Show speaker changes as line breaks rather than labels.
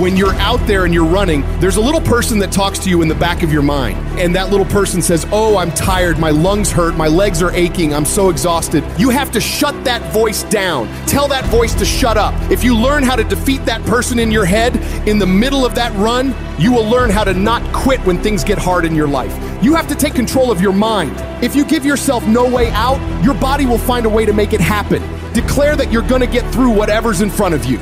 when you're out there and you're running, there's a little person that talks to you in the back of your mind. And that little person says, Oh, I'm tired. My lungs hurt. My legs are aching. I'm so exhausted. You have to shut that voice down. Tell that voice to shut up. If you learn how to defeat that person in your head in the middle of that run, you will learn how to not quit when things get hard in your life. You have to take control of your mind. If you give yourself no way out, your body will find a way to make it happen. Declare that you're going to get through whatever's in front of you.